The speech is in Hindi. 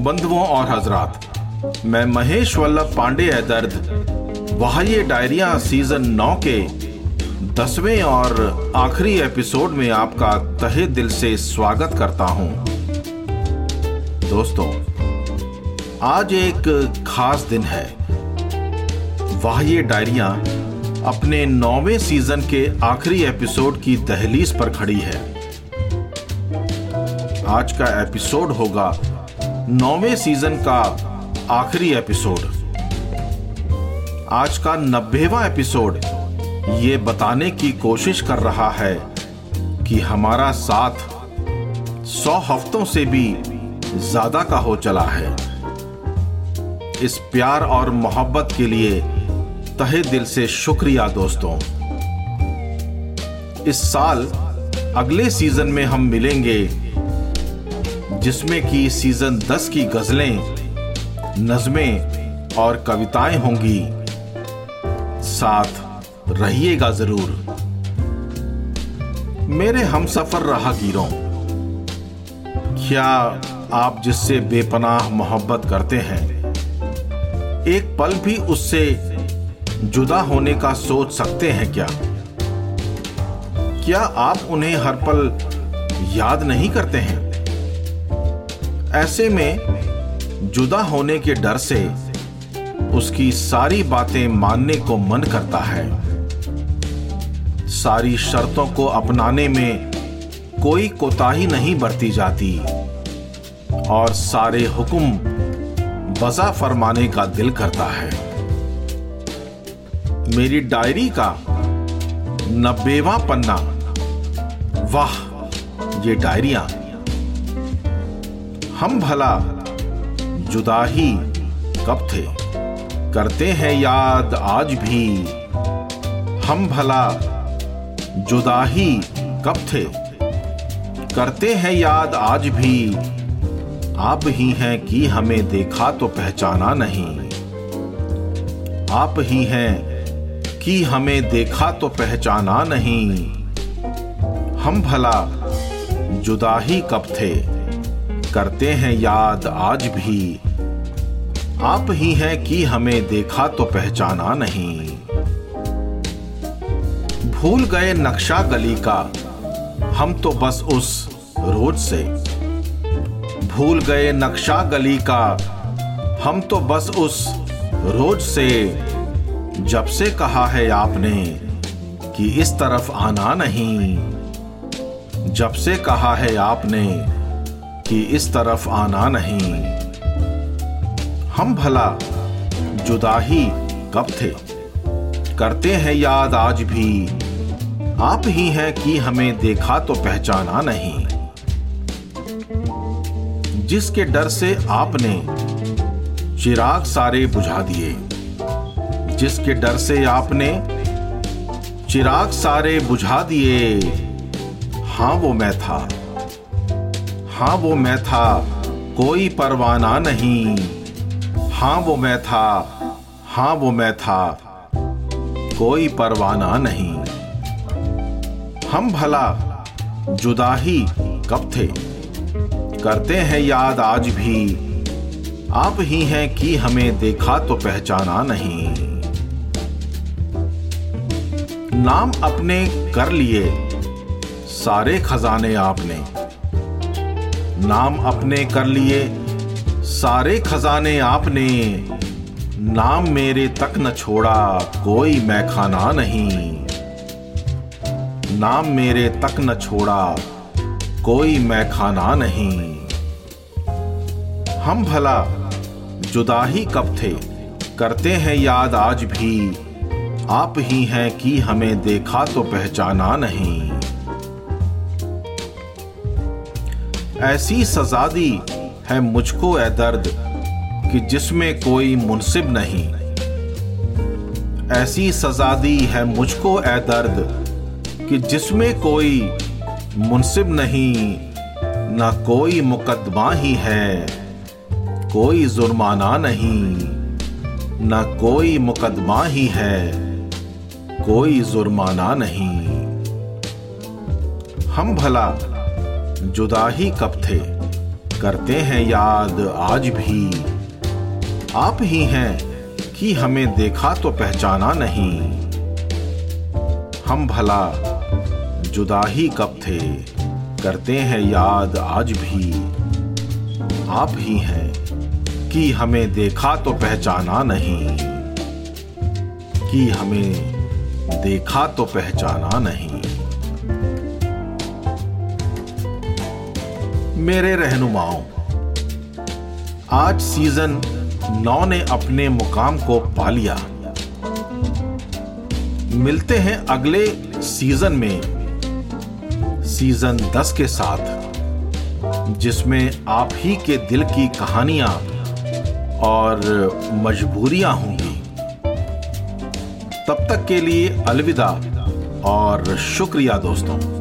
बंधुओं और हजरात, मैं महेश वल्लभ पांडे है दर्द। वहाये डायरिया सीज़न नौ के दसवें और आखिरी एपिसोड में आपका तहे दिल से स्वागत करता हूँ। दोस्तों, आज एक खास दिन है। वाह्य डायरिया अपने नौवें सीज़न के आखिरी एपिसोड की दहलीज पर खड़ी है। आज का एपिसोड होगा नौवें सीज़न का आखिरी एपिसोड। आज का नब्बेवा एपिसोड ये बताने की कोशिश कर रहा है कि हमारा साथ सौ हफ्तों से भी ज़्यादा का हो चला है। इस प्यार और मोहब्बत के लिए तहे दिल से शुक्रिया दोस्तों। इस साल अगले सीज़न में हम मिलेंगे जिसमें कि सीज़न 10 की गजलें, नज़में और कविताएँ होंगी। साथ रहिएगा ज़रूर। मेरे हम सफ़र राहगीरों, क्या आप जिससे बेपनाह मोहब्बत करते हैं, एक पल भी उससे जुदा होने का सोच सकते हैं क्या? क्या आप उन्हें हर पल याद नहीं करते हैं? ऐसे में जुदा होने के डर से उसकी सारी बातें मानने को मन करता है। सारी शर्तों को अपनाने में कोई कोताही नहीं बरती जाती और सारे हुक्म बजा फरमाने का दिल करता है। मेरी डायरी का नब्बेवा पन्ना। वाह, ये डायरिया। हम भला जुदा ही कब थे? करते हैं याद आज भी। हम भला जुदा ही कब थे? करते हैं याद आज भी। आप ही हैं कि हमें देखा तो पहचाना नहीं। आप ही हैं कि हमें देखा तो पहचाना नहीं। हम भला जुदा ही कब थे? करते हैं याद आज भी। आप ही हैं कि हमें देखा तो पहचाना नहीं। भूल गए नक्शा गली का, हम तो बस उस रोज से। भूल गए नक्शा गली का, हम तो बस उस रोज से। जब से कहा है आपने कि इस तरफ़ आना नहीं, जब से कहा है आपने कि इस तरफ़ आना नहीं। हम भला जुदा ही कब थे? करते हैं याद आज भी। आप ही हैं कि हमें देखा तो पहचाना नहीं। जिसके डर से आपने चिराग सारे बुझा दिए। जिसके डर से आपने चिराग सारे बुझा दिए। हाँ, वो मैं था। हाँ वो मैं था, कोई परवाना नहीं। हाँ वो मैं था हाँ वो मैं था, कोई परवाना नहीं। हम भला, जुदा ही कब थे? करते हैं याद आज भी। आप ही हैं कि हमें देखा तो पहचाना नहीं। नाम अपने कर लिए, सारे खजाने आपने। नाम अपने कर लिए। सारे खजाने आपने। नाम मेरे तक न छोड़ा, कोई मैं खाना नहीं। नाम मेरे तक न छोड़ा, कोई मैं खाना नहीं। हम भला जुदा ही कब थे? करते हैं याद आज भी। आप ही हैं कि हमें देखा तो पहचाना नहीं। ऐसी सजा दी है मुझको ए दर्द कि जिसमें कोई मुनसिब नहीं। ऐसी सजा दी है मुझको ए दर्द कि जिसमें कोई मुनसिब नहीं, ना कोई मुकदमा ही है, कोई जुर्माना नहीं, ना कोई मुकदमा ही है, कोई जुर्माना नहीं। हम भला जुदा ही कब थे? करते हैं याद आज भी। आप ही हैं कि हमें देखा तो पहचाना नहीं। हम भला जुदा ही कब थे? करते हैं याद आज भी। आप ही हैं कि हमें देखा तो पहचाना नहीं। कि हमें देखा तो पहचाना नहीं। मेरे रहनुमाओं, आज सीज़न नौ ने अपने मुकाम को पा लिया। मिलते हैं अगले सीज़न में सीज़न दस के साथ, जिसमें आप ही के दिल की कहानियाँ और मजबूरियाँ होंगी। तब तक के लिए अलविदा और शुक्रिया दोस्तों।